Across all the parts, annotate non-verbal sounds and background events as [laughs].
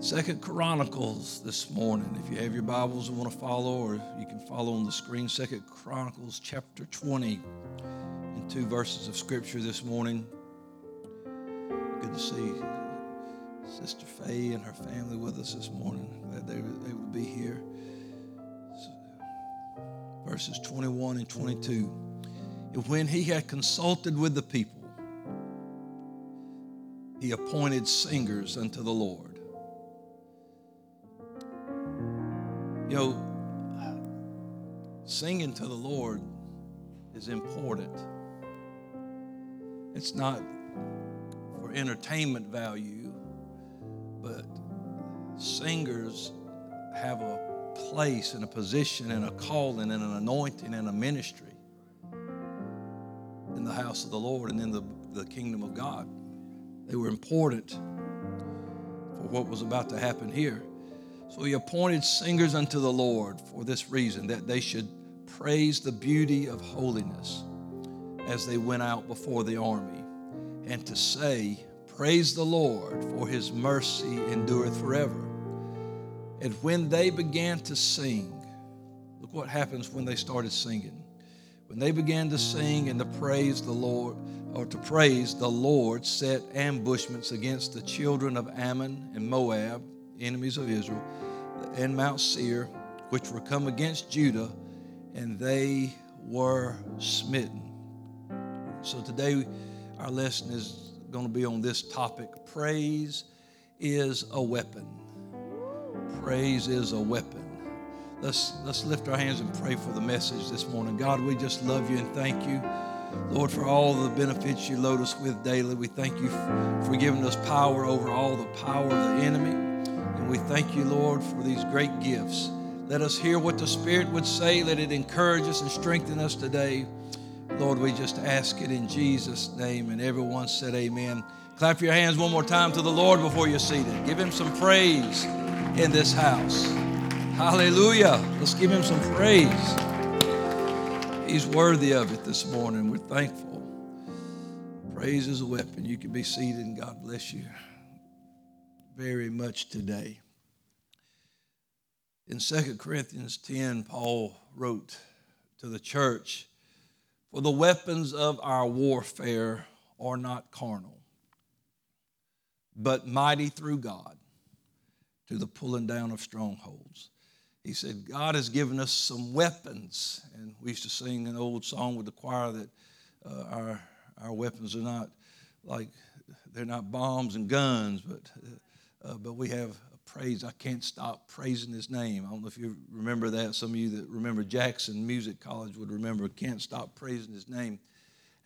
Second Chronicles this morning. If you have your Bibles and want to follow, or you can follow on the screen, Second Chronicles chapter 20 and two verses of scripture this morning. Good to see Sister Faye and her family with us this morning. Glad they were able to be here. Verses 21 and 22. And when he had consulted with the people, he appointed singers unto the Lord You know, singing to the Lord is important. It's not for entertainment value, but singers have a place and a position and a calling and an anointing and a ministry in the house of the Lord and in the, the kingdom of God. They were important for what was about to happen here. So he appointed singers unto the Lord for this reason, that they should praise the beauty of holiness as they went out before the army, and to say, Praise the Lord, for his mercy endureth forever. And when they began to sing, look what happens when they started singing. When they began to sing and to praise the Lord, or to praise the Lord, set ambushments against the children of Ammon and Moab enemies of Israel, and Mount Seir, which were come against Judah, and they were smitten. So today, our lesson is going to be on this topic praise is a weapon. Praise is a weapon. Let's, let's lift our hands and pray for the message this morning. God, we just love you and thank you. Lord, for all the benefits you load us with daily. We thank you for giving us power over all the power of the enemy we thank you, Lord, for these great gifts. Let us hear what the Spirit would say. Let it encourage us and strengthen us today. Lord, we just ask it in Jesus' name. And everyone said, Amen. Clap your hands one more time to the Lord before you're seated. Give him some praise in this house. Hallelujah. Let's give him some praise. He's worthy of it this morning. We're thankful. Praise is a weapon. You can be seated, and God bless you very much today. In 2 Corinthians 10, Paul wrote to the church, For the weapons of our warfare are not carnal, but mighty through God to the pulling down of strongholds. He said, God has given us some weapons. And we used to sing an old song with the choir that uh, our, our weapons are not like, they're not bombs and guns, but uh, but we have praise. I can't stop praising his name. I don't know if you remember that. Some of you that remember Jackson Music College would remember can't stop praising his name.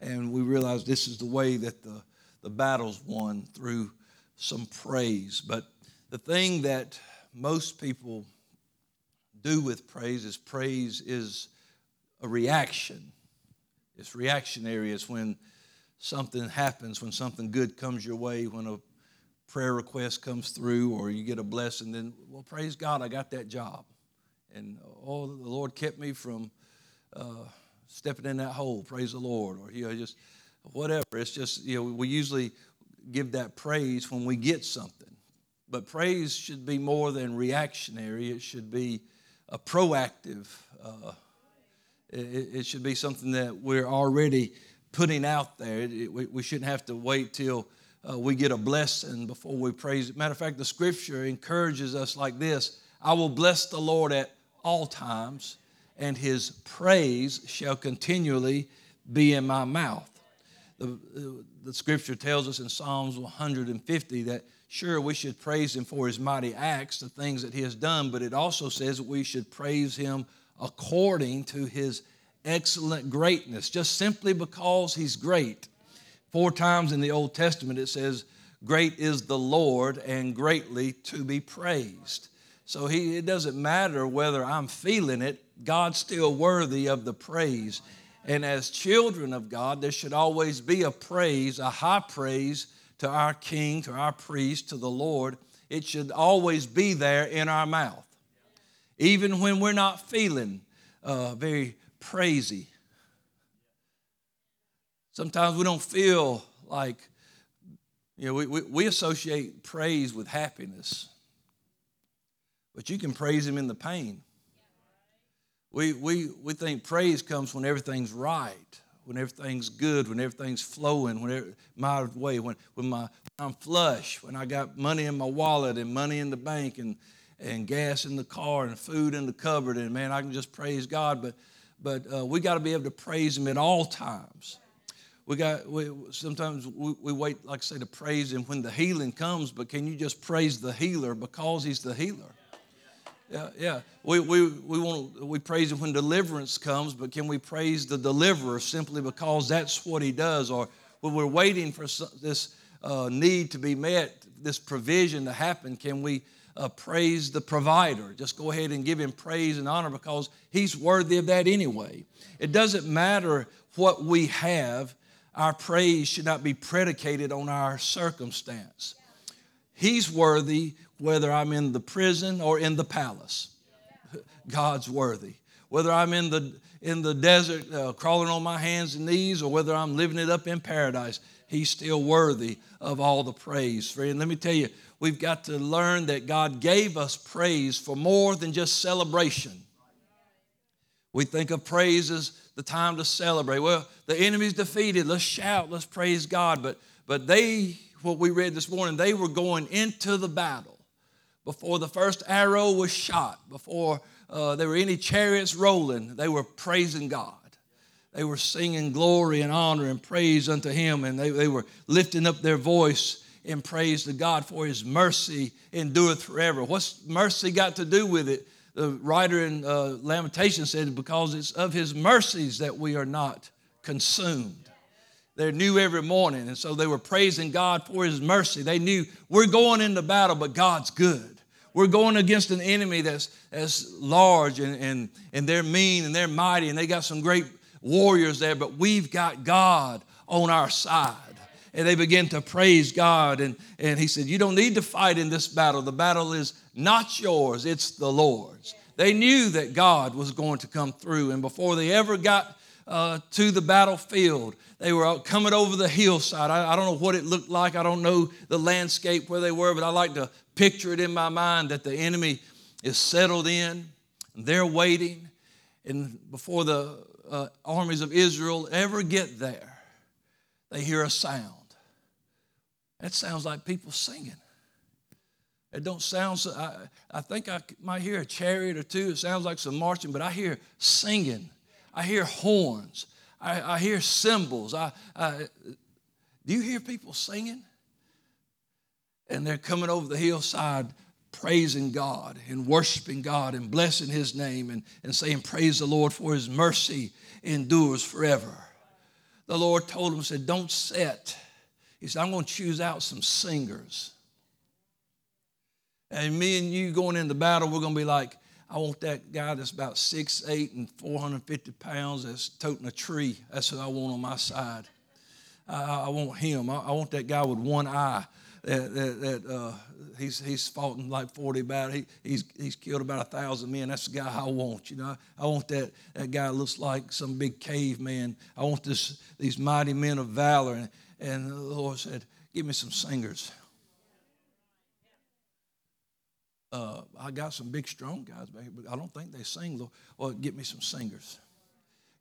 And we realized this is the way that the, the battle's won through some praise. But the thing that most people do with praise is praise is a reaction. It's reactionary. It's when something happens, when something good comes your way, when a prayer request comes through or you get a blessing, then, well, praise God, I got that job. And, oh, the Lord kept me from uh, stepping in that hole. Praise the Lord. Or, you know, just whatever. It's just, you know, we usually give that praise when we get something. But praise should be more than reactionary, it should be a proactive. Uh, it, it, should be something that we're already putting out there. It, we, we shouldn't have to wait till uh, we get a blessing before we praise. Matter of fact, the scripture encourages us like this I will bless the Lord at all times, and his praise shall continually be in my mouth. The, the scripture tells us in Psalms 150 that sure we should praise him for his mighty acts, the things that he has done, but it also says that we should praise him according to his excellent greatness, just simply because he's great. Four times in the Old Testament it says, Great is the Lord and greatly to be praised. So he, it doesn't matter whether I'm feeling it, God's still worthy of the praise. And as children of God, there should always be a praise, a high praise to our King, to our priest, to the Lord. It should always be there in our mouth. Even when we're not feeling uh, very praisy. Sometimes we don't feel like, you know, we, we, we associate praise with happiness. but you can praise Him in the pain. We, we, we think praise comes when everything's right, when everything's good, when everything's flowing, when my way, when, when my, I'm flush, when I got money in my wallet and money in the bank and, and gas in the car and food in the cupboard, and man, I can just praise God. But, but uh, we got to be able to praise Him at all times. We got we, sometimes we, we wait, like I say, to praise Him when the healing comes. But can you just praise the healer because He's the healer? Yeah, yeah. We, we, we, want, we praise Him when deliverance comes, but can we praise the deliverer simply because that's what He does? Or when we're waiting for this uh, need to be met, this provision to happen, can we uh, praise the provider? Just go ahead and give Him praise and honor because He's worthy of that anyway. It doesn't matter what we have, our praise should not be predicated on our circumstance. He's worthy whether I'm in the prison or in the palace. God's worthy. Whether I'm in the in the desert uh, crawling on my hands and knees or whether I'm living it up in paradise, he's still worthy of all the praise. Friend, let me tell you, we've got to learn that God gave us praise for more than just celebration. We think of praise as the time to celebrate. Well, the enemy's defeated. Let's shout. Let's praise God. But but they, what we read this morning, they were going into the battle before the first arrow was shot, before uh, there were any chariots rolling, they were praising God. They were singing glory and honor and praise unto Him, and they, they were lifting up their voice in praise to God for His mercy endureth forever. What's mercy got to do with it? The writer in uh, Lamentation said, Because it's of His mercies that we are not consumed. They're new every morning, and so they were praising God for His mercy. They knew we're going into battle, but God's good. We're going against an enemy that's, that's large and, and, and they're mean and they're mighty and they got some great warriors there, but we've got God on our side. And they begin to praise God. And, and he said, You don't need to fight in this battle. The battle is not yours, it's the Lord's. They knew that God was going to come through. And before they ever got uh, to the battlefield. They were coming over the hillside. I, I, don't know what it looked like. I don't know the landscape where they were, but I like to picture it in my mind that the enemy is settled in, and they're waiting. And before the uh, armies of Israel ever get there, they hear a sound. That sounds like people singing. It don't sound so, I, I think I might hear a chariot or two. It sounds like some marching, but I hear singing. I hear horns. I, I hear cymbals. I, I, do you hear people singing? and they're coming over the hillside praising God and worshiping God and blessing His name and, and saying, Praise the Lord for His mercy endures forever. The Lord told him, said, Don't set. He said, I'm going to choose out some singers. And me and you going into battle, we're going to be like, I want that guy that's about six, eight, and 450 pounds that's toting a tree. That's what I want on my side. I, I want him. I, I want that guy with one eye that, that, that uh, he's, he's fought in like 40 battles. He, he's, he's killed about a thousand men. That's the guy I want, you know. I want that, that guy looks like some big caveman. I want this, these mighty men of valor. And, and the Lord said, give me some singers. Uh, I got some big, strong guys but I don't think they sing. Lord. Well, get me some singers.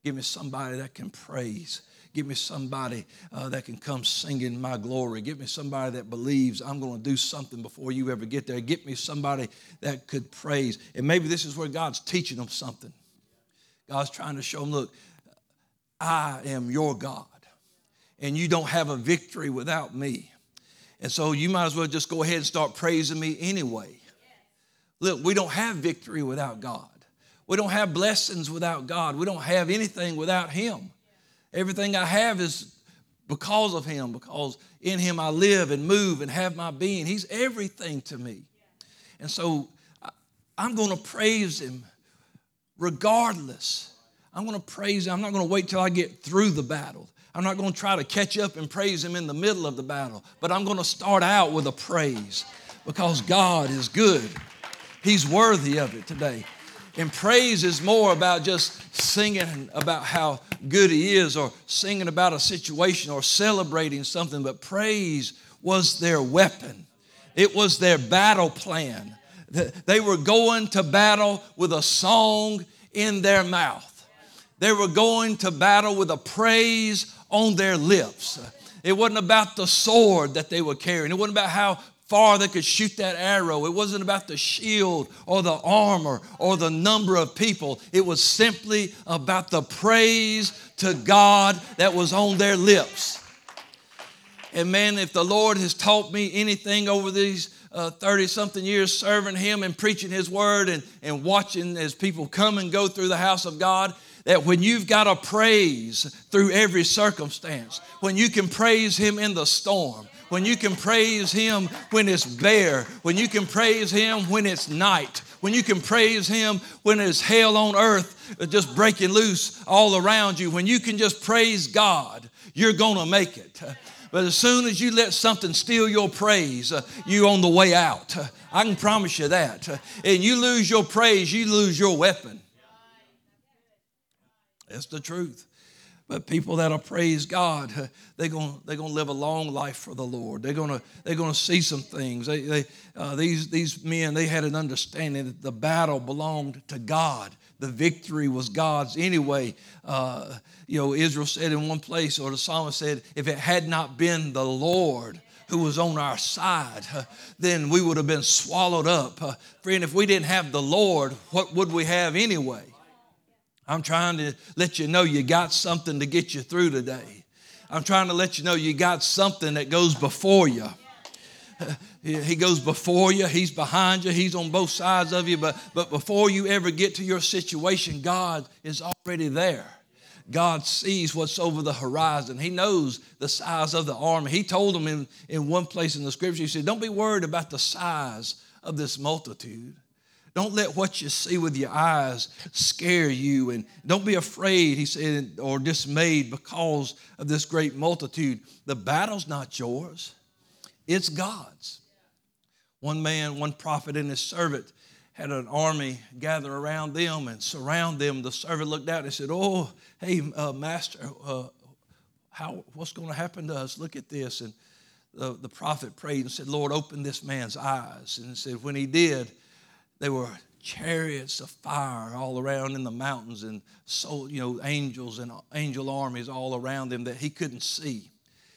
Give me somebody that can praise. Give me somebody uh, that can come singing my glory. Give me somebody that believes I'm going to do something before you ever get there. Get me somebody that could praise. And maybe this is where God's teaching them something. God's trying to show them, look, I am your God, and you don't have a victory without me. And so you might as well just go ahead and start praising me anyway. Look, we don't have victory without God. We don't have blessings without God. We don't have anything without Him. Everything I have is because of Him, because in Him I live and move and have my being. He's everything to me. And so I'm going to praise Him regardless. I'm going to praise Him. I'm not going to wait till I get through the battle. I'm not going to try to catch up and praise Him in the middle of the battle, but I'm going to start out with a praise because God is good. He's worthy of it today. And praise is more about just singing about how good He is or singing about a situation or celebrating something, but praise was their weapon, it was their battle plan. They were going to battle with a song in their mouth. They were going to battle with a praise on their lips. It wasn't about the sword that they were carrying. It wasn't about how far they could shoot that arrow. It wasn't about the shield or the armor or the number of people. It was simply about the praise to God that was on their lips. And man, if the Lord has taught me anything over these 30 uh, something years serving Him and preaching His word and, and watching as people come and go through the house of God, that when you've got a praise through every circumstance, when you can praise Him in the storm, when you can praise Him when it's bare, when you can praise Him when it's night, when you can praise Him when it's hell on earth just breaking loose all around you, when you can just praise God, you're going to make it. But as soon as you let something steal your praise, you on the way out. I can promise you that. And you lose your praise, you lose your weapon. That's the truth. But people that'll praise God, they're going they're gonna live a long life for the Lord. They're going to they're gonna see some things. They, they, uh, these, these men, they had an understanding that the battle belonged to God. The victory was God's anyway. Uh, you know, Israel said in one place, or the psalmist said, if it had not been the Lord, who was on our side, uh, then we would have been swallowed up. Uh, friend, if we didn't have the Lord, what would we have anyway? I'm trying to let you know you got something to get you through today. I'm trying to let you know you got something that goes before you. [laughs] He goes before you, He's behind you, He's on both sides of you. But, but before you ever get to your situation, God is already there. God sees what's over the horizon. He knows the size of the army. He told them in, in one place in the scripture, He said, Don't be worried about the size of this multitude. Don't let what you see with your eyes scare you. And don't be afraid, he said, or dismayed because of this great multitude. The battle's not yours, it's God's. One man, one prophet, and his servant had an army gather around them and surround them. The servant looked out and said, Oh, hey, uh, master, uh, how, what's going to happen to us? Look at this. And the, the prophet prayed and said, Lord, open this man's eyes. And said, when he did, there were chariots of fire all around in the mountains and so you know angels and angel armies all around him that he couldn't see.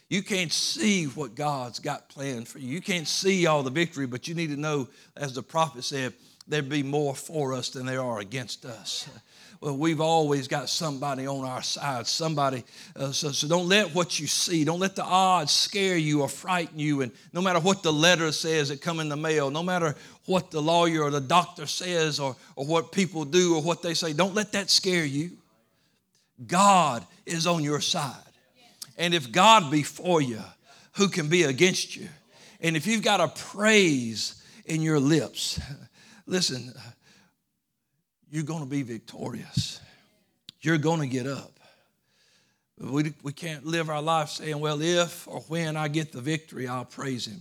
You can't see what god's got planned for you. You can't see all the victory but you need to know as the prophet said there'd be more for us than there are against us well, we've always got somebody on our side. Somebody, uh, so, so don't let what you see, don't let the odds scare you or frighten you. And no matter what the letter says that come in the mail, no matter what the lawyer or the doctor says or, or what people do or what they say, don't let that scare you. God is on your side. And if God be for you, who can be against you? And if you've got a praise in your lips, [laughs] listen, you're going to be victorious. You're going to get up. We, we can't live our life saying, well, if or when I get the victory, I'll praise Him.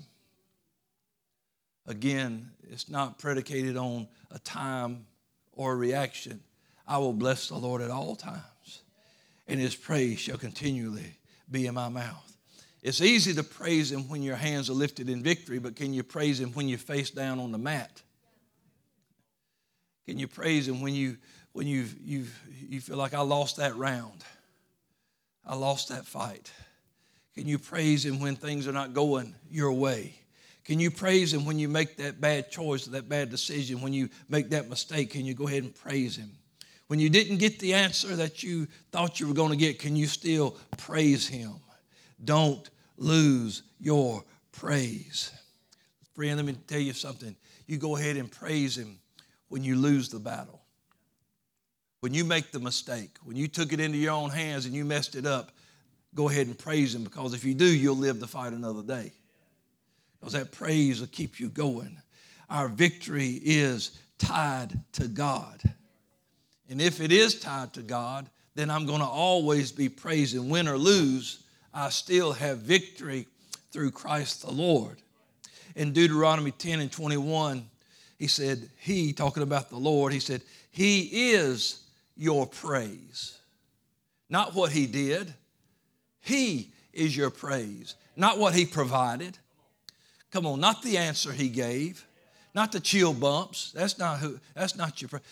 Again, it's not predicated on a time or a reaction. I will bless the Lord at all times, and His praise shall continually be in my mouth. It's easy to praise Him when your hands are lifted in victory, but can you praise Him when you're face down on the mat? Can you praise Him when you when you you you feel like I lost that round? I lost that fight. Can you praise Him when things are not going your way? Can you praise Him when you make that bad choice that bad decision? When you make that mistake, can you go ahead and praise Him? When you didn't get the answer that you thought you were going to get, can you still praise Him? Don't lose your praise. Friend, let me tell you something. You go ahead and praise Him when you lose the battle. When you make the mistake, when you took it into your own hands and you messed it up, go ahead and praise Him because if you do, you'll live to fight another day. Because that praise will keep you going. Our victory is tied to God. And if it is tied to God, then I'm going to always be praising. Win or lose, I still have victory through Christ the Lord. In Deuteronomy 10 and 21, he said, He, talking about the Lord, he said, He is your praise. Not what He did, He is your praise. Not what He provided. Come on, not the answer He gave, not the chill bumps. That's not who. That's not your. Praise.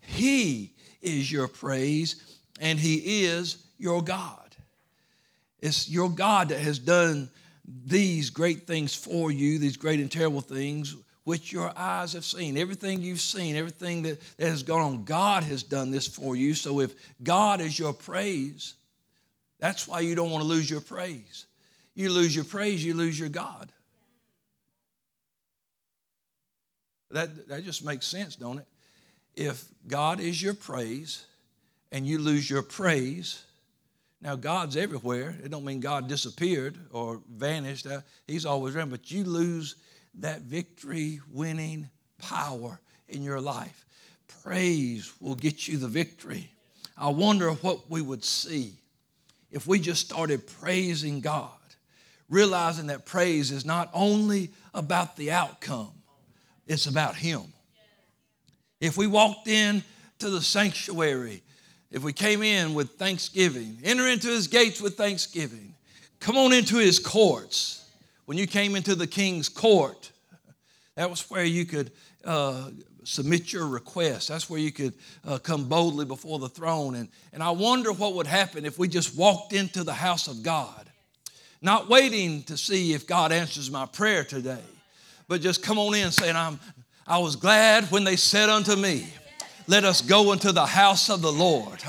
He is your praise, and He is your God. It's your God that has done these great things for you, these great and terrible things which your eyes have seen. Everything you've seen, everything that, that has gone on, God has done this for you. So if God is your praise, that's why you don't want to lose your praise. You lose your praise, you lose your God. That, that just makes sense, don't it? If God is your praise and you lose your praise, now God's everywhere. It don't mean God disappeared or vanished. Uh, he's always around, but you lose that victory winning power in your life. Praise will get you the victory. I wonder what we would see if we just started praising God, realizing that praise is not only about the outcome, it's about Him. If we walked in to the sanctuary, if we came in with thanksgiving, enter into His gates with thanksgiving, come on into His courts when you came into the king's court, that was where you could uh, submit your request. That's where you could uh, come boldly before the throne. And, and I wonder what would happen if we just walked into the house of God, not waiting to see if God answers my prayer today, but just come on in saying, I'm, I was glad when they said unto me, Let us go into the house of the Lord.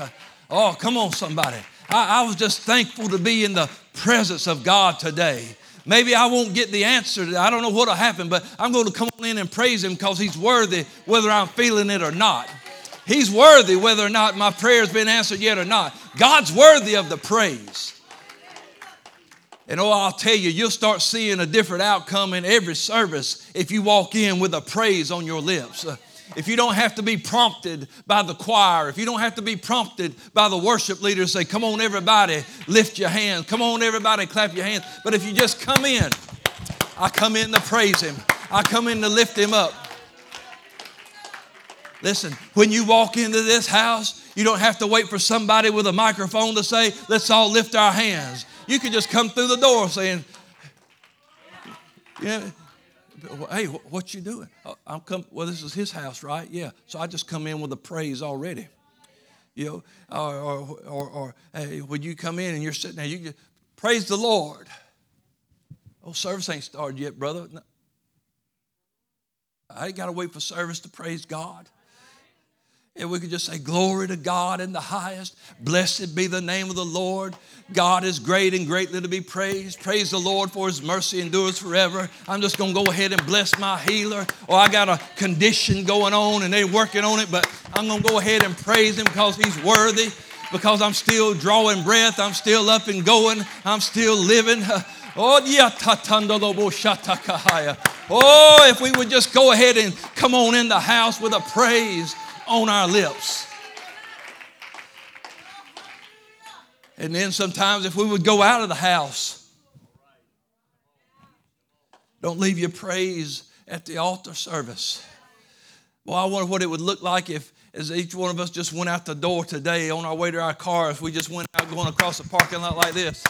Oh, come on, somebody. I, I was just thankful to be in the presence of God today. Maybe I won't get the answer. I don't know what'll happen, but I'm going to come on in and praise Him because He's worthy, whether I'm feeling it or not. He's worthy, whether or not my prayer's been answered yet or not. God's worthy of the praise. And oh, I'll tell you, you'll start seeing a different outcome in every service if you walk in with a praise on your lips. If you don't have to be prompted by the choir, if you don't have to be prompted by the worship leader say, Come on, everybody, lift your hands. Come on, everybody, clap your hands. But if you just come in, I come in to praise Him, I come in to lift Him up. Listen, when you walk into this house, you don't have to wait for somebody with a microphone to say, Let's all lift our hands. You can just come through the door saying, yeah, hey, what you doing? Oh, I'm come. Well, this is his house, right? Yeah. So I just come in with a praise already. You know, or or, or, or hey, when you come in and you're sitting there, you just, praise the Lord. Oh, service ain't started yet, brother. No. I ain't got to wait for service to praise God. And we could just say, Glory to God in the highest. Blessed be the name of the Lord. God is great and greatly to be praised. Praise the Lord for his mercy endures forever. I'm just going to go ahead and bless my healer. Or I got a condition going on and they're working on it, but I'm going to go ahead and praise him because he's worthy, because I'm still drawing breath. I'm still up and going. I'm still living. Oh, Oh, if we would just go ahead and come on in the house with a praise on our lips. And then sometimes, if we would go out of the house, don't leave your praise at the altar service. Well, I wonder what it would look like if, as each one of us just went out the door today on our way to our car, if we just went out going across the parking lot like this.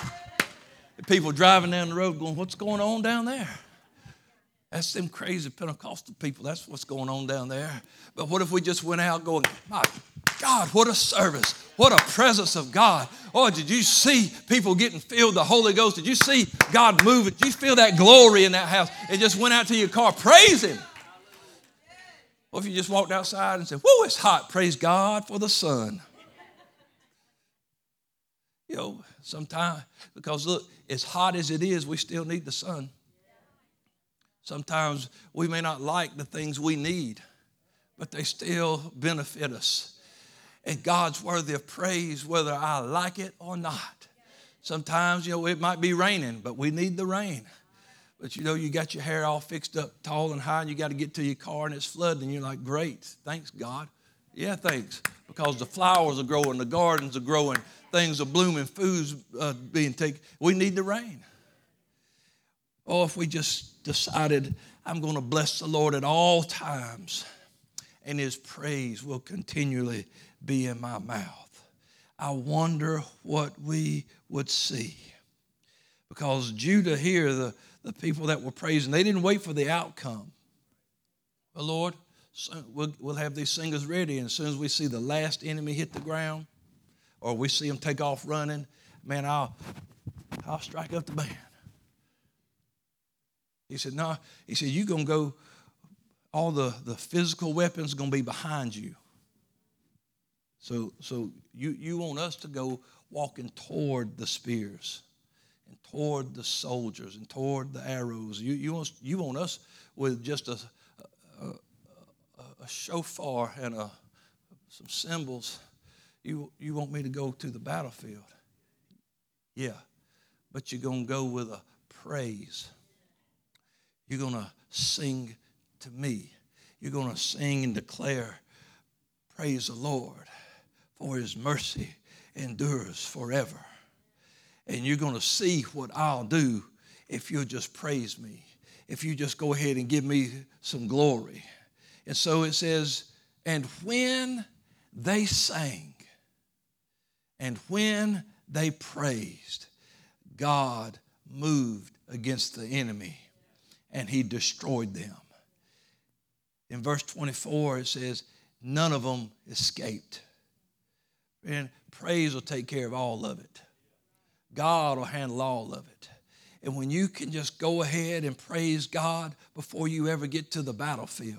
People driving down the road going, What's going on down there? That's them crazy Pentecostal people. That's what's going on down there. But what if we just went out going, my God, what a service. What a presence of God. Oh, did you see people getting filled the Holy Ghost? Did you see God moving? Did you feel that glory in that house? It just went out to your car. Praise Him. What if you just walked outside and said, Whoa, it's hot. Praise God for the sun. You know, sometimes, because look, as hot as it is, we still need the sun. Sometimes we may not like the things we need, but they still benefit us. And God's worthy of praise whether I like it or not. Sometimes, you know, it might be raining, but we need the rain. But you know, you got your hair all fixed up tall and high, and you got to get to your car and it's flooding, and you're like, great, thanks, God. Yeah, thanks. Because the flowers are growing, the gardens are growing, things are blooming, food's uh, being taken. We need the rain. Oh, if we just decided, I'm going to bless the Lord at all times, and his praise will continually be in my mouth. I wonder what we would see. Because Judah here, the, the people that were praising, they didn't wait for the outcome. But Lord, we'll, we'll have these singers ready, and as soon as we see the last enemy hit the ground, or we see them take off running, man, I'll, I'll strike up the band. He said, No. He said, You're going to go, all the, the physical weapons are going to be behind you. So, so you, you want us to go walking toward the spears and toward the soldiers and toward the arrows. You, you, want, you want us with just a, a, a, a shofar and a, some cymbals. You, you want me to go to the battlefield. Yeah, but you're going to go with a praise. You're going to sing to me. You're going to sing and declare, Praise the Lord, for his mercy endures forever. And you're going to see what I'll do if you'll just praise me, if you just go ahead and give me some glory. And so it says, and when they sang, and when they praised, God moved against the enemy and he destroyed them. In verse 24, it says, None of them escaped. And praise will take care of all of it. God will handle all of it. And when you can just go ahead and praise God before you ever get to the battlefield,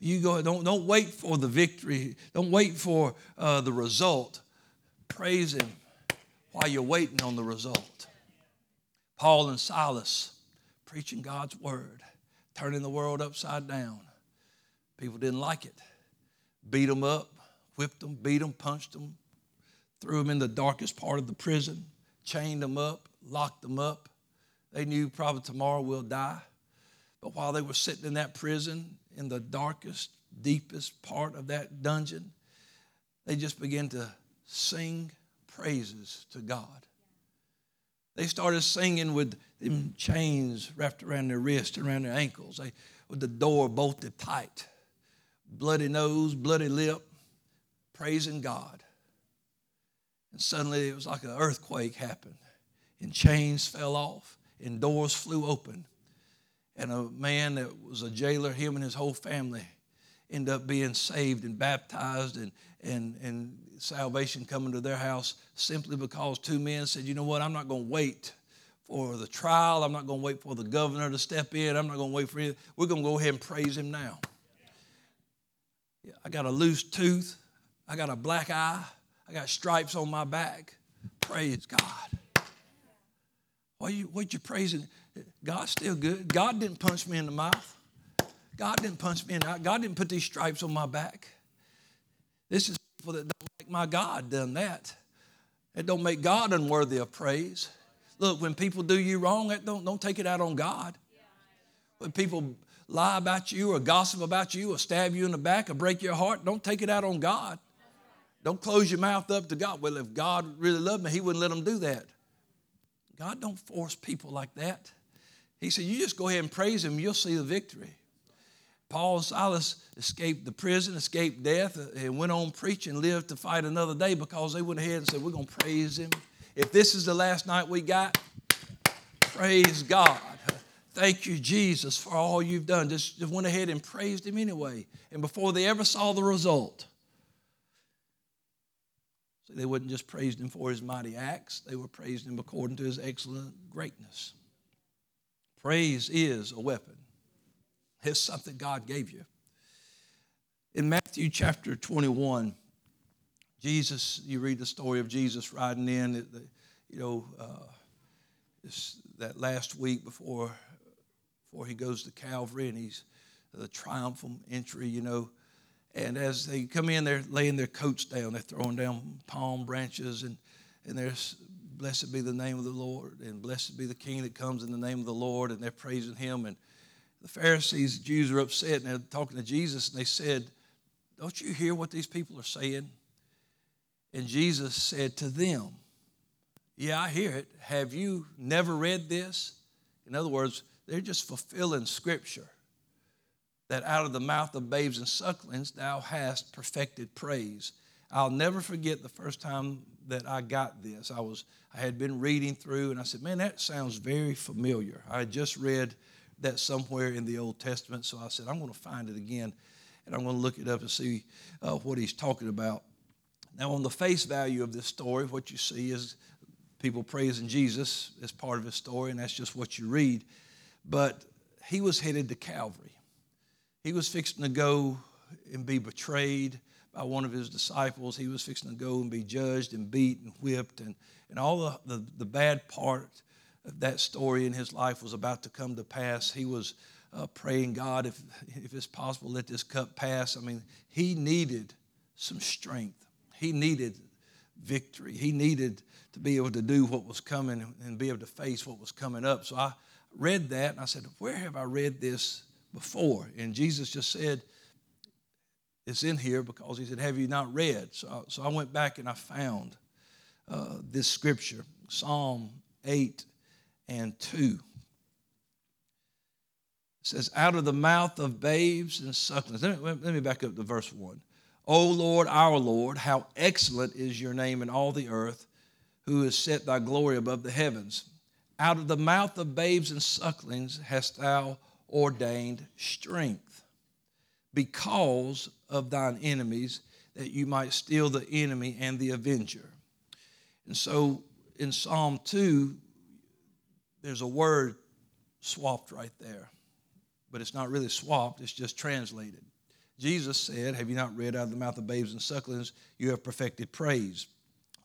you go. Don't don't wait for the victory. Don't wait for uh, the result. Praise Him while you're waiting on the result. Paul and Silas preaching God's word, turning the world upside down. People didn't like it. Beat them up, whipped them, beat them, punched them, threw them in the darkest part of the prison, chained them up, locked them up. They knew probably tomorrow we'll die. But while they were sitting in that prison, in the darkest, deepest part of that dungeon, they just began to sing praises to God. They started singing with them chains wrapped around their wrists, around their ankles, they, with the door bolted tight, bloody nose, bloody lip, praising God. And suddenly it was like an earthquake happened, and chains fell off, and doors flew open. And a man that was a jailer, him and his whole family, ended up being saved and baptized and, and, and salvation coming to their house simply because two men said, you know what, I'm not going to wait for the trial. I'm not going to wait for the governor to step in. I'm not going to wait for him. We're going to go ahead and praise him now. I got a loose tooth. I got a black eye. I got stripes on my back. Praise God. Why you what you praising? God's still good. God didn't punch me in the mouth. God didn't punch me in the God didn't put these stripes on my back. This is people that don't make my God done that. It don't make God unworthy of praise. Look, when people do you wrong, don't, don't take it out on God. When people lie about you or gossip about you or stab you in the back or break your heart, don't take it out on God. Don't close your mouth up to God. Well, if God really loved me, He wouldn't let them do that. God don't force people like that. He said, You just go ahead and praise Him, you'll see the victory. Paul and Silas escaped the prison, escaped death, uh, and went on preaching, lived to fight another day because they went ahead and said, We're going to praise Him. If this is the last night we got, praise God. Thank you, Jesus, for all you've done. Just, just went ahead and praised Him anyway. And before they ever saw the result, so they wouldn't just praise Him for His mighty acts, they were praising Him according to His excellent greatness. Praise is a weapon, it's something God gave you. In Matthew chapter 21, Jesus, you read the story of Jesus riding in, you know, uh, that last week before, before he goes to Calvary and he's the triumphal entry, you know. And as they come in, they're laying their coats down, they're throwing down palm branches, and, and there's blessed be the name of the Lord, and blessed be the King that comes in the name of the Lord, and they're praising him. And the Pharisees, Jews are upset, and they're talking to Jesus, and they said, Don't you hear what these people are saying? And Jesus said to them, Yeah, I hear it. Have you never read this? In other words, they're just fulfilling scripture that out of the mouth of babes and sucklings thou hast perfected praise. I'll never forget the first time that I got this. I was I had been reading through and I said, "Man, that sounds very familiar." I had just read that somewhere in the Old Testament. So I said, I'm going to find it again and I'm going to look it up and see uh, what he's talking about. Now, on the face value of this story, what you see is people praising Jesus as part of his story, and that's just what you read. But he was headed to Calvary. He was fixing to go and be betrayed by one of his disciples. He was fixing to go and be judged and beat and whipped, and, and all the, the, the bad part that story in his life was about to come to pass. He was uh, praying, God, if, if it's possible, let this cup pass. I mean, he needed some strength. He needed victory. He needed to be able to do what was coming and be able to face what was coming up. So I read that and I said, Where have I read this before? And Jesus just said, It's in here because he said, Have you not read? So, so I went back and I found uh, this scripture, Psalm 8 and 2 says, Out of the mouth of babes and sucklings. Let me, let me back up to verse 1. O Lord, our Lord, how excellent is your name in all the earth, who has set thy glory above the heavens. Out of the mouth of babes and sucklings hast thou ordained strength because of thine enemies, that you might steal the enemy and the avenger. And so in Psalm 2, there's a word swapped right there but it's not really swapped, it's just translated. Jesus said, Have you not read out of the mouth of babes and sucklings, you have perfected praise?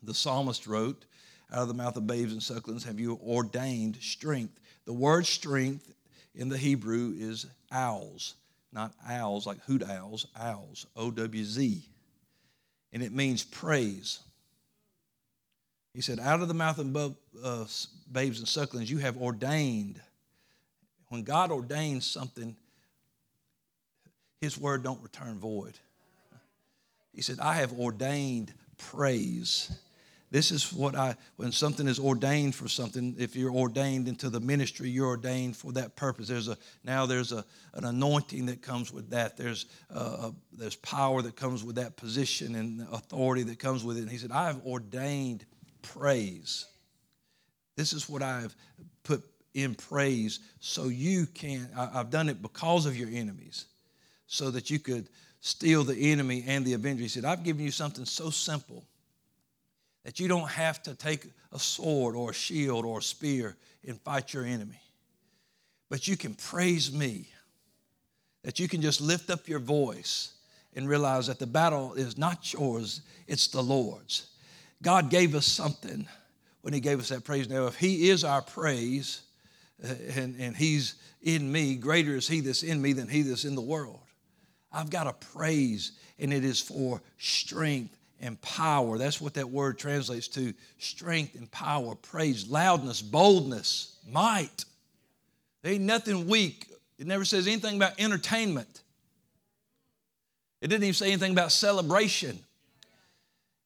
The psalmist wrote, Out of the mouth of babes and sucklings have you ordained strength. The word strength in the Hebrew is owls, not owls like hoot owls, owls, O W Z. And it means praise. He said, Out of the mouth of uh, babes and sucklings, you have ordained when God ordains something, his word don't return void. He said, I have ordained praise. This is what I, when something is ordained for something, if you're ordained into the ministry, you're ordained for that purpose. There's a, now there's a, an anointing that comes with that. There's, uh, there's power that comes with that position and authority that comes with it. And he said, I have ordained praise. This is what I've put in praise so you can. I've done it because of your enemies, so that you could steal the enemy and the avenger. He said, I've given you something so simple that you don't have to take a sword or a shield or a spear and fight your enemy. But you can praise me, that you can just lift up your voice and realize that the battle is not yours, it's the Lord's. God gave us something when He gave us that praise. Now, if He is our praise, uh, and, and he's in me, greater is he that's in me than he that's in the world. I've got a praise, and it is for strength and power. That's what that word translates to strength and power, praise, loudness, boldness, might. There ain't nothing weak. It never says anything about entertainment. It didn't even say anything about celebration.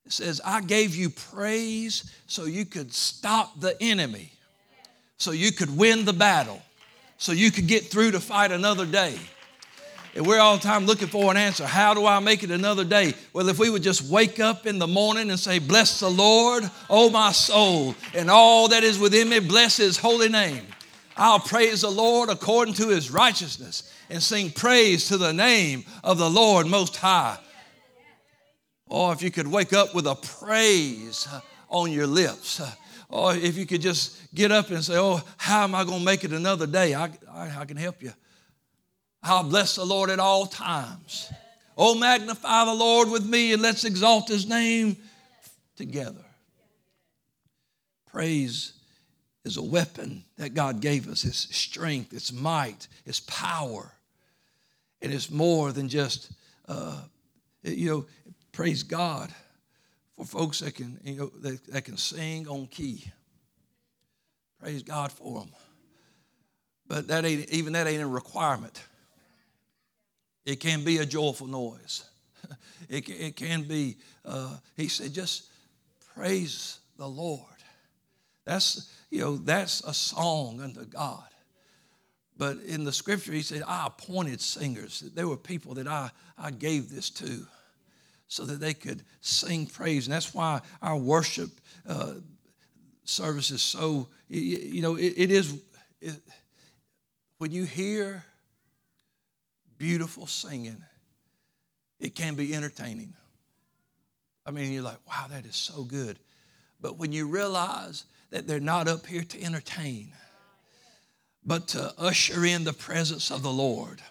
Says, I gave you praise so you could stop the enemy so you could win the battle, so you could get through to fight another day. And we're all the time looking for an answer. How do I make it another day? Well, if we would just wake up in the morning and say, Bless the Lord, oh my soul, and all that is within me, bless his holy name. I'll praise the Lord according to his righteousness and sing praise to the name of the Lord Most High. Or if you could wake up with a praise on your lips or if you could just get up and say, Oh, how am I going to make it another day? I, I, I can help you. I'll bless the Lord at all times. Oh, magnify the Lord with me and let's exalt his name together. Praise is a weapon that God gave us. It's strength, it's might, it's power. And it's more than just, uh, you know, praise God for folks that can, you know, that, that can sing on key. Praise God for them. But that ain't, even that ain't a requirement. It can be a joyful noise. [laughs] It, it can be, uh, he said, just praise the Lord. That's, you know, that's a song unto God. But in the scripture, he said, I appointed singers. There were people that I, I gave this to so that they could sing praise. And that's why our worship uh, service is so, you know, it, it is, it, when you hear beautiful singing, it can be entertaining. I mean, you're like, wow, that is so good. But when you realize that they're not up here to entertain, but to usher in the presence of the Lord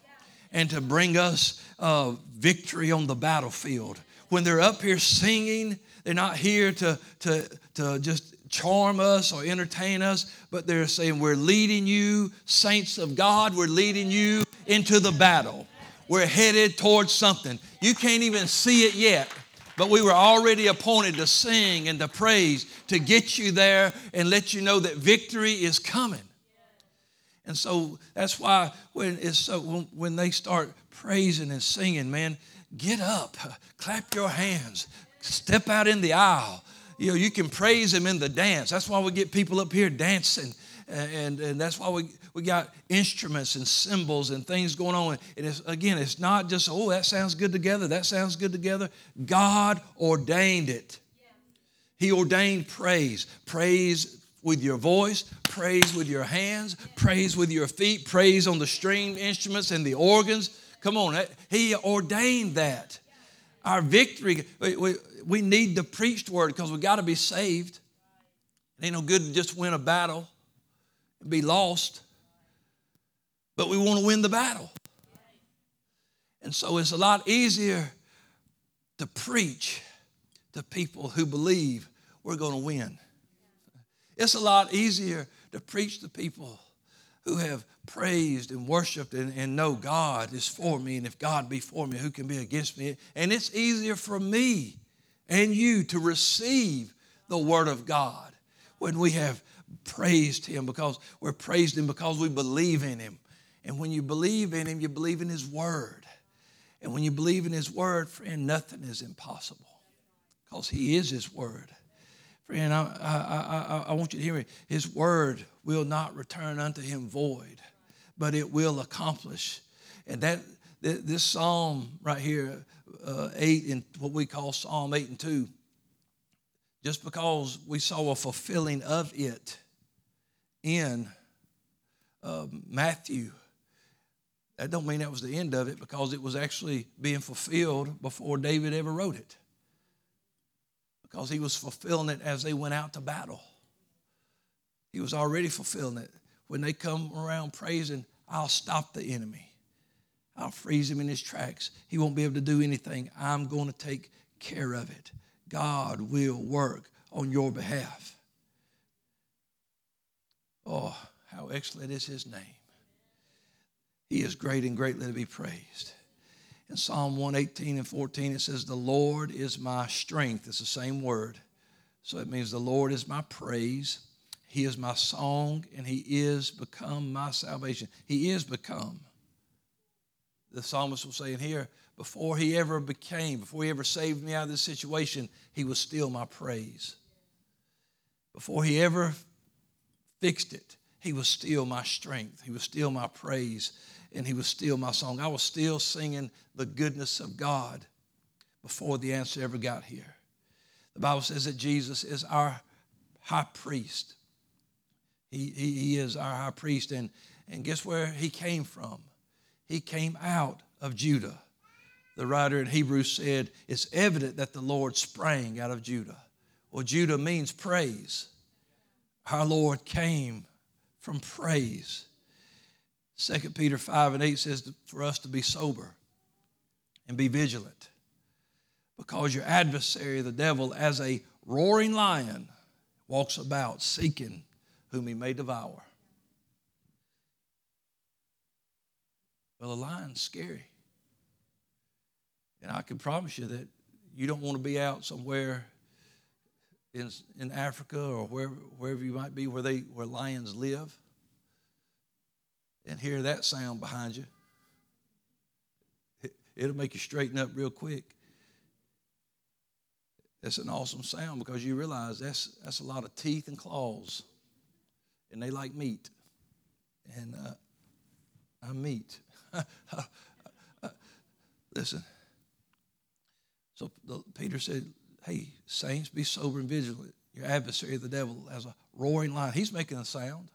and to bring us uh, victory on the battlefield. When they're up here singing, they're not here to, to, to just charm us or entertain us, but they're saying, We're leading you, saints of God, we're leading you into the battle. We're headed towards something. You can't even see it yet, but we were already appointed to sing and to praise to get you there and let you know that victory is coming. And so that's why when it's so when, when they start praising and singing, man, get up, [laughs] clap your hands, step out in the aisle. You know, you can praise him in the dance. That's why we get people up here dancing. And, and that's why we, we got instruments and cymbals and things going on. And it's, again, it's not just, oh, that sounds good together, that sounds good together. God ordained it. He ordained praise. Praise with your voice, praise with your hands, praise with your feet, praise on the stringed instruments and the organs. Come on, He ordained that. Our victory, we, we, we need the preached word because we got to be saved. It ain't no good to just win a battle and be lost, but we want to win the battle. And so it's a lot easier to preach to people who believe we're going to win. It's a lot easier to preach to people who have praised and worshiped and, and know God is for me. And if God be for me, who can be against me? And it's easier for me and you to receive the Word of God when we have praised Him because we're praised Him because we believe in Him. And when you believe in Him, you believe in His Word. And when you believe in His Word, friend, nothing is impossible because He is His Word. Friend, I, I, I, I want you to hear me. His word will not return unto him void, but it will accomplish. And that this psalm right here, uh, eight in what we call Psalm eight and two, just because we saw a fulfilling of it in uh, Matthew, that don't mean that was the end of it because it was actually being fulfilled before David ever wrote it because he was fulfilling it as they went out to battle. He was already fulfilling it. When they come around praising, I'll stop the enemy. I'll freeze him in his tracks. He won't be able to do anything. I'm going to take care of it. God will work on your behalf. Oh, how excellent is his name. He is great and greatly to be praised. In Psalm 118 and 14, it says, The Lord is my strength. It's the same word. So it means the Lord is my praise. He is my song, and He is become my salvation. He is become. The psalmist was saying here, before He ever became, before He ever saved me out of this situation, He was still my praise. Before He ever fixed it, He was still my strength. He was still my praise and he was still my song. I was still singing the goodness of God before the answer ever got here. The Bible says that Jesus is our high priest. He, he, he is our high priest. And, and guess where he came from? He came out of Judah. The writer in Hebrews said, It's evident that the Lord sprang out of Judah. Well, Judah means praise. Our Lord came from praise. 2 Peter 5 and 8 says for us to be sober and be vigilant because your adversary, the devil, as a roaring lion, walks about seeking whom he may devour. Well, a lion's scary. And I can promise you that you don't want to be out somewhere in, in Africa or wherever, wherever you might be where, they, where lions live and hear that sound behind you, it'll make you straighten up real quick. That's an awesome sound because you realize that's, that's a lot of teeth and claws, and they like meat. And uh, I'm meat. [laughs] Listen. So Peter said, Hey, saints, be sober and vigilant. Your adversary, the devil, has a roaring lion. He's making a sound.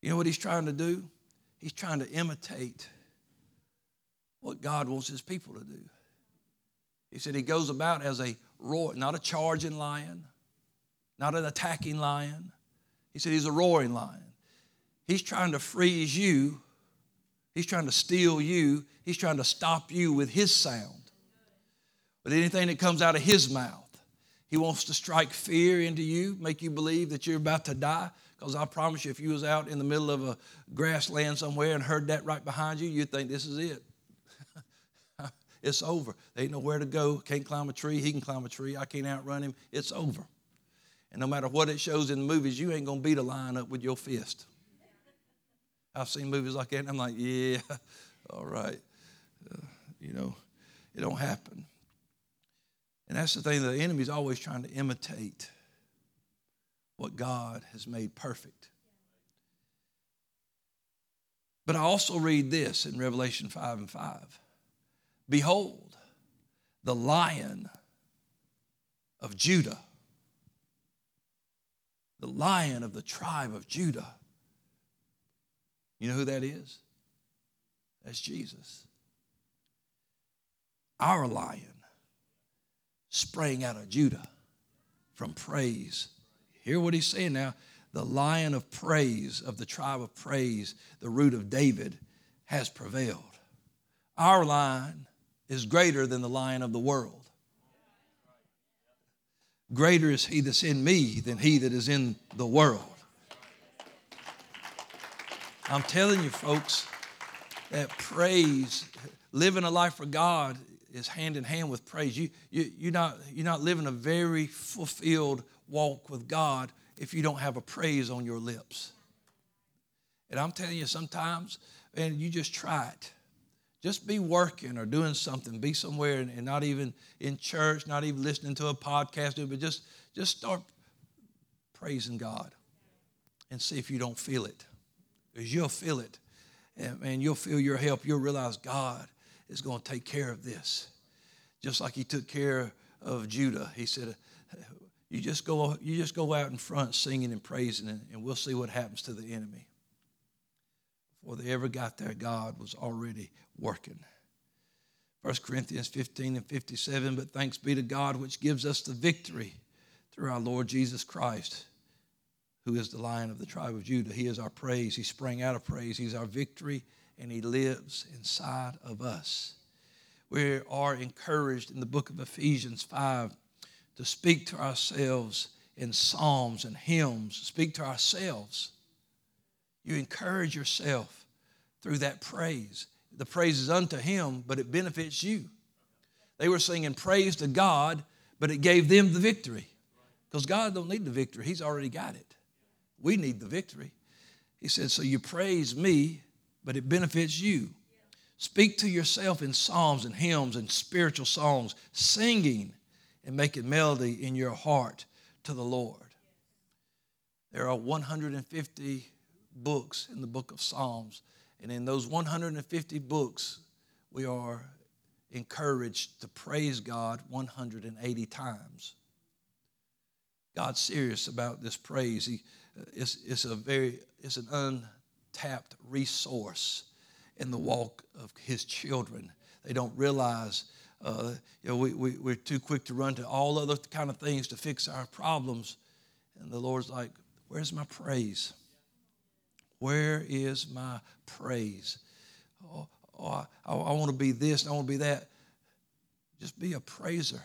You know what he's trying to do? He's trying to imitate what God wants his people to do. He said he goes about as a roar, not a charging lion, not an attacking lion. He said he's a roaring lion. He's trying to freeze you. He's trying to steal you. He's trying to stop you with his sound. But anything that comes out of his mouth, he wants to strike fear into you, make you believe that you're about to die. Because I promise you, if you was out in the middle of a grassland somewhere and heard that right behind you, you'd think this is it. [laughs] it's over. They ain't nowhere to go. Can't climb a tree. He can climb a tree. I can't outrun him. It's over. And no matter what it shows in the movies, you ain't gonna beat a lion up with your fist. I've seen movies like that, and I'm like, yeah, [laughs] all right. Uh, you know, it don't happen. And that's the thing, the enemy's always trying to imitate what God has made perfect. But I also read this in Revelation 5 and 5. Behold, the lion of Judah, the lion of the tribe of Judah. You know who that is? That's Jesus. Our lion sprang out of Judah from praise Hear what he's saying now. The lion of praise, of the tribe of praise, the root of David, has prevailed. Our lion is greater than the lion of the world. Greater is he that's in me than he that is in the world. I'm telling you, folks, that praise, living a life for God is hand in hand with praise. You, you, you're, not, you're not living a very fulfilled walk with God if you don't have a praise on your lips. And I'm telling you, sometimes, and you just try it. Just be working or doing something, be somewhere and, and not even in church, not even listening to a podcast, but just, just start praising God and see if you don't feel it. Because you'll feel it. And, and you'll feel your help. You'll realize God is going to take care of this. Just like he took care of Judah. He said, you just go, you just go out in front singing and praising, and, and we'll see what happens to the enemy. Before they ever got there, God was already working. 1 Corinthians 15 and 57, but thanks be to God which gives us the victory through our Lord Jesus Christ, who is the lion of the tribe of Judah. He is our praise. He sprang out of praise. He's our victory, and he lives inside of us. We are encouraged in the book of Ephesians 5 to speak to ourselves in psalms and hymns, speak to ourselves. You encourage yourself through that praise. The praise is unto Him, but it benefits you. They were singing praise to God, but it gave them the victory. Because God don't need the victory, He's already got it. We need the victory. He said, So you praise me, but it benefits you. Speak to yourself in psalms and hymns and spiritual songs, singing and making melody in your heart to the Lord. There are 150 books in the book of Psalms, and in those 150 books, we are encouraged to praise God 180 times. God's serious about this praise. He, uh, it's, it's a very it's an untapped resource in the walk of His children. They don't realize uh, you know, we, we, we're too quick to run to all other kind of things to fix our problems. And the Lord's like, Where's my praise? Where is my praise? Oh, oh I, I want to be this I want to be that. Just be a praiser.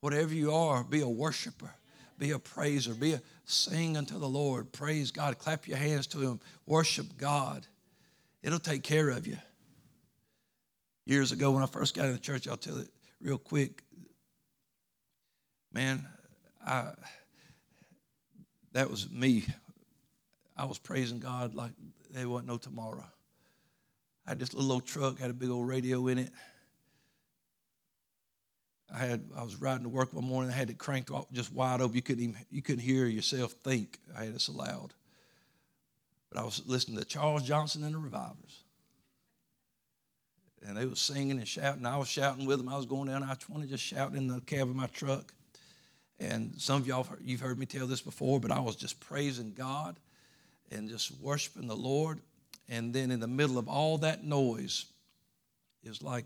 Whatever you are, be a worshiper. Be a praiser. Be a sing unto the Lord. Praise God. Clap your hands to Him. Worship God. It'll take care of you years ago when I first got in the church. I'll tell it real quick. Man, I that was me. I was praising God like there wasn't no tomorrow. I had this little old truck, had a big old radio in it. I had I was riding to work one morning. I had it cranked just wide open. You couldn't even you couldn't hear yourself think. I had it so loud. But I was listening to Charles Johnson and the Revivers and they was singing and shouting. I was shouting with them. I was going down I-20 just shouting in the cab of my truck. And some of y'all, you've heard me tell this before, but I was just praising God. and just worshiping the Lord. And then in the middle of all that noise, it's like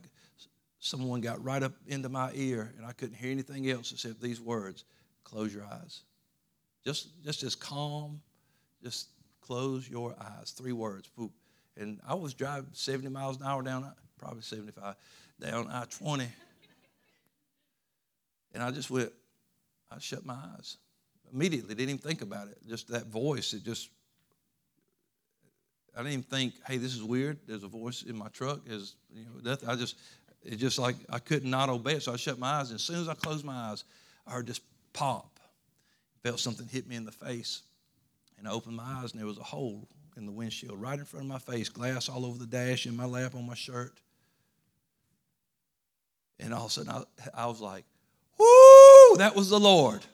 someone got right up into my ear and I couldn't hear anything else except these words close your eyes. Just, just as calm, just close your eyes. Three words. And I was driving 70 miles an hour down, probably 75, down I 20. And I just went, I shut my eyes immediately, didn't even think about it. Just that voice, it just, I didn't even think, hey, this is weird. There's a voice in my truck. Is you know, I just, it just like I could not obey it. So I shut my eyes. And as soon as I closed my eyes, I heard this pop. Felt something hit me in the face. And I opened my eyes, and there was a hole in the windshield right in front of my face, glass all over the dash, in my lap, on my shirt. And all of a sudden, I, I was like, whoo, that was the Lord.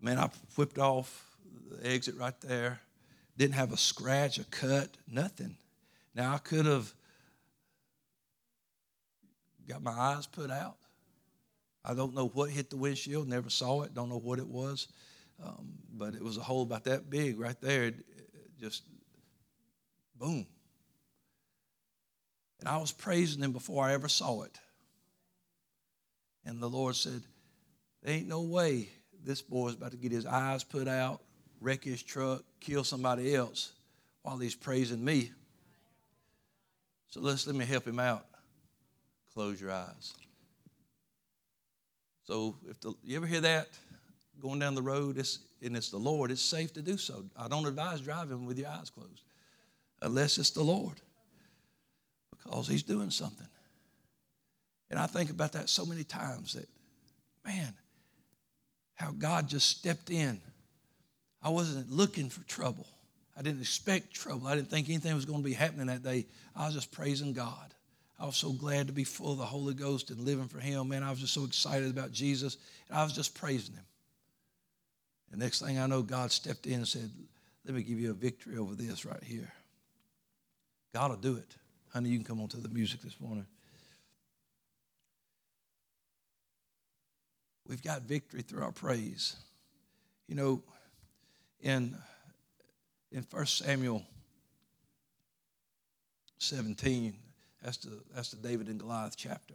Man, I whipped off the exit right there. Didn't have a scratch, a cut, nothing. Now, I could have got my eyes put out. I don't know what hit the windshield, never saw it, don't know what it was. Um, but it was a hole about that big right there. It, it just boom. And I was praising him before I ever saw it. And the Lord said, There ain't no way this boy's about to get his eyes put out, wreck his truck, kill somebody else while he's praising me. So let's let me help him out. Close your eyes. So if the, you ever hear that going down the road, it's, and it's the Lord, it's safe to do so. I don't advise driving with your eyes closed unless it's the Lord because He's doing something. And I think about that so many times that, man, how God just stepped in. I wasn't looking for trouble. I didn't expect trouble. I didn't think anything was going to be happening that day. I was just praising God. I was so glad to be full of the Holy Ghost and living for Him. Man, I was just so excited about Jesus. And I was just praising Him. The next thing I know, God stepped in and said, Let me give you a victory over this right here. God will do it. Honey, you can come on to the music this morning. We've got victory through our praise. You know, in, in 1 Samuel 17, that's the, that's the David and Goliath chapter.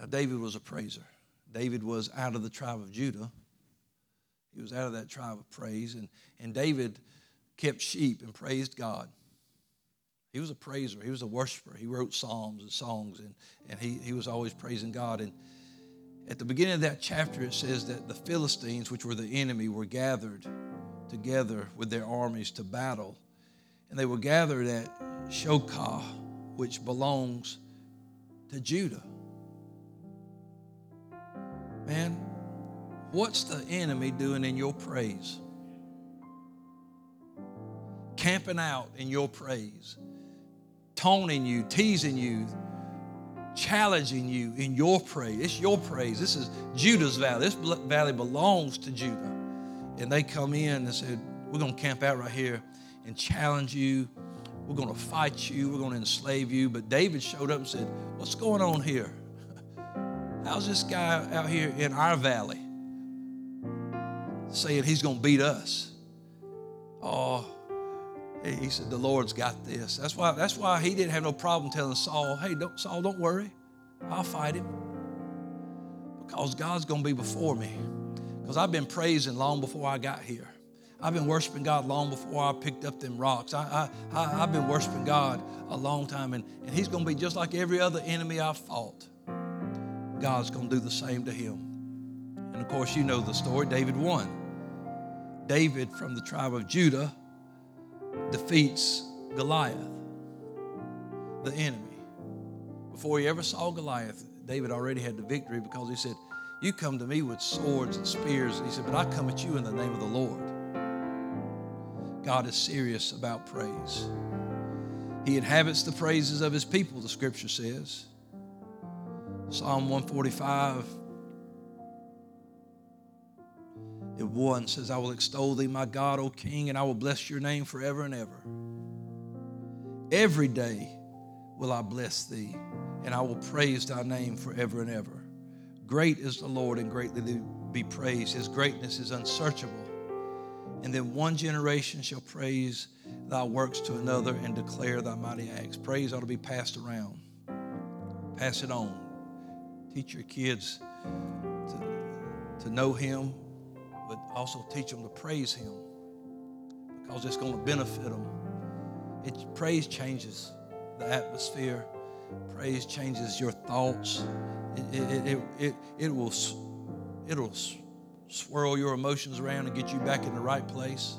Now, David was a praiser. David was out of the tribe of Judah. He was out of that tribe of praise. And, and David kept sheep and praised God. He was a praiser. He was a worshiper. He wrote psalms and songs, and, and he, he was always praising God. And at the beginning of that chapter, it says that the Philistines, which were the enemy, were gathered together with their armies to battle. And they were gathered at Shochoh, which belongs to Judah. Man, what's the enemy doing in your praise? Camping out in your praise, taunting you, teasing you, challenging you in your praise. It's your praise. This is Judah's valley. This valley belongs to Judah. And they come in and said, We're going to camp out right here and challenge you. We're going to fight you. We're going to enslave you. But David showed up and said, What's going on here? How's this guy out here in our valley saying he's going to beat us? Oh, he said, The Lord's got this. That's why, that's why he didn't have no problem telling Saul, Hey, don't, Saul, don't worry. I'll fight him. Because God's going to be before me. Because I've been praising long before I got here. I've been worshiping God long before I picked up them rocks. I, I, I, have been worshiping God a long time, and, and He's going to be just like every other enemy I've fought. God's going to do the same to him. And of course, you know the story. David won. David from the tribe of Judah defeats Goliath, the enemy. Before he ever saw Goliath, David already had the victory because he said, You come to me with swords and spears. He said, But I come at you in the name of the Lord. God is serious about praise. He inhabits the praises of his people, the scripture says. Psalm 145 It one says, I will extol thee, my God, O King, and I will bless your name forever and ever. Every day will I bless thee, and I will praise thy name forever and ever. Great is the Lord and greatly be praised. His greatness is unsearchable. And then one generation shall praise thy works to another and declare thy mighty acts. Praise ought to be passed around. Pass it on. Teach your kids to, to know him, but also teach them to praise him because it's going to benefit them. It, praise changes the atmosphere. Praise changes your thoughts. It, it, it, it, it will, it'll swirl your emotions around and get you back in the right place.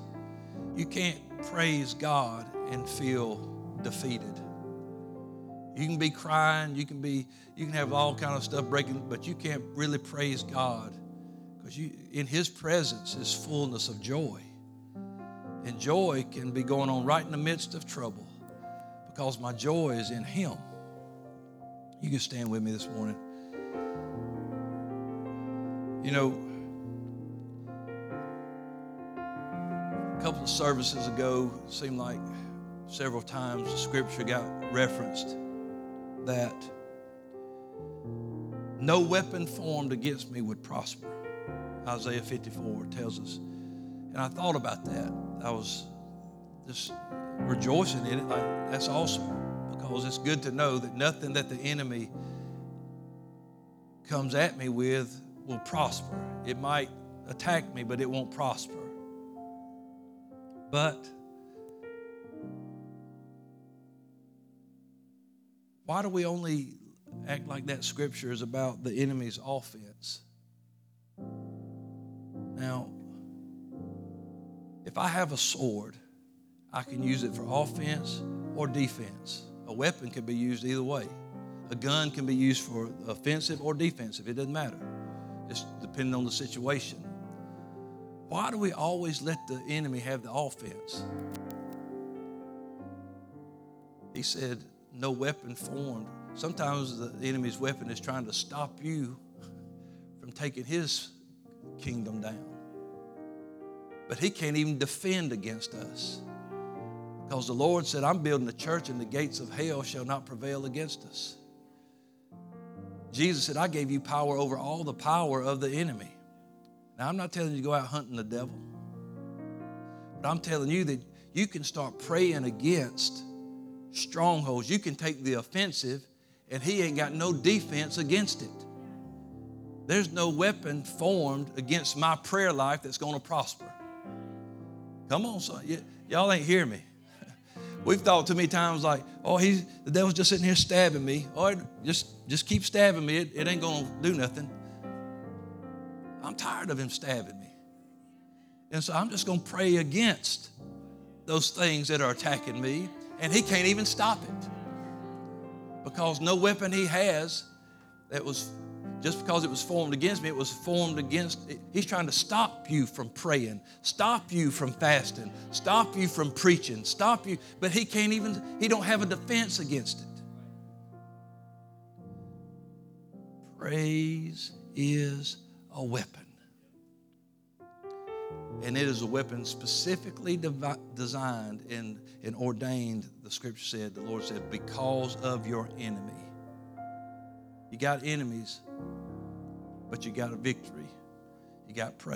You can't praise God and feel defeated. You can be crying, you can be, you can have all kind of stuff breaking, but you can't really praise God you, in His presence is fullness of joy. And joy can be going on right in the midst of trouble because my joy is in Him. You can stand with me this morning. You know, a couple of services ago, seemed like several times the scripture got referenced that no weapon formed against me would prosper. Isaiah 54 tells us. And I thought about that. I was just rejoicing in it. Like, that's awesome because it's good to know that nothing that the enemy comes at me with will prosper. It might attack me, but it won't prosper. But why do we only act like that scripture is about the enemy's offense? Now, if I have a sword, I can use it for offense or defense. A weapon can be used either way. A gun can be used for offensive or defensive. It doesn't matter. It's depending on the situation. Why do we always let the enemy have the offense? He said, No weapon formed. Sometimes the enemy's weapon is trying to stop you [laughs] from taking his kingdom down. But he can't even defend against us. Because the Lord said, I'm building a church and the gates of hell shall not prevail against us. Jesus said, I gave you power over all the power of the enemy. Now, I'm not telling you to go out hunting the devil, but I'm telling you that you can start praying against strongholds. You can take the offensive, and he ain't got no defense against it. There's no weapon formed against my prayer life that's going to prosper. Come on, son. Y- y'all ain't hear me. [laughs] We've thought too many times like, oh, he's the devil's just sitting here stabbing me. Oh, just just keep stabbing me. It, it ain't gonna do nothing. I'm tired of him stabbing me. And so I'm just gonna pray against those things that are attacking me, and he can't even stop it. Because no weapon he has that was just because it was formed against me, it was formed against. He's trying to stop you from praying, stop you from fasting, stop you from preaching, stop you. But he can't even, he don't have a defense against it. Praise is a weapon. And it is a weapon specifically designed and, and ordained, the scripture said, the Lord said, because of your enemy. You got enemies, but you got a victory. You got praise.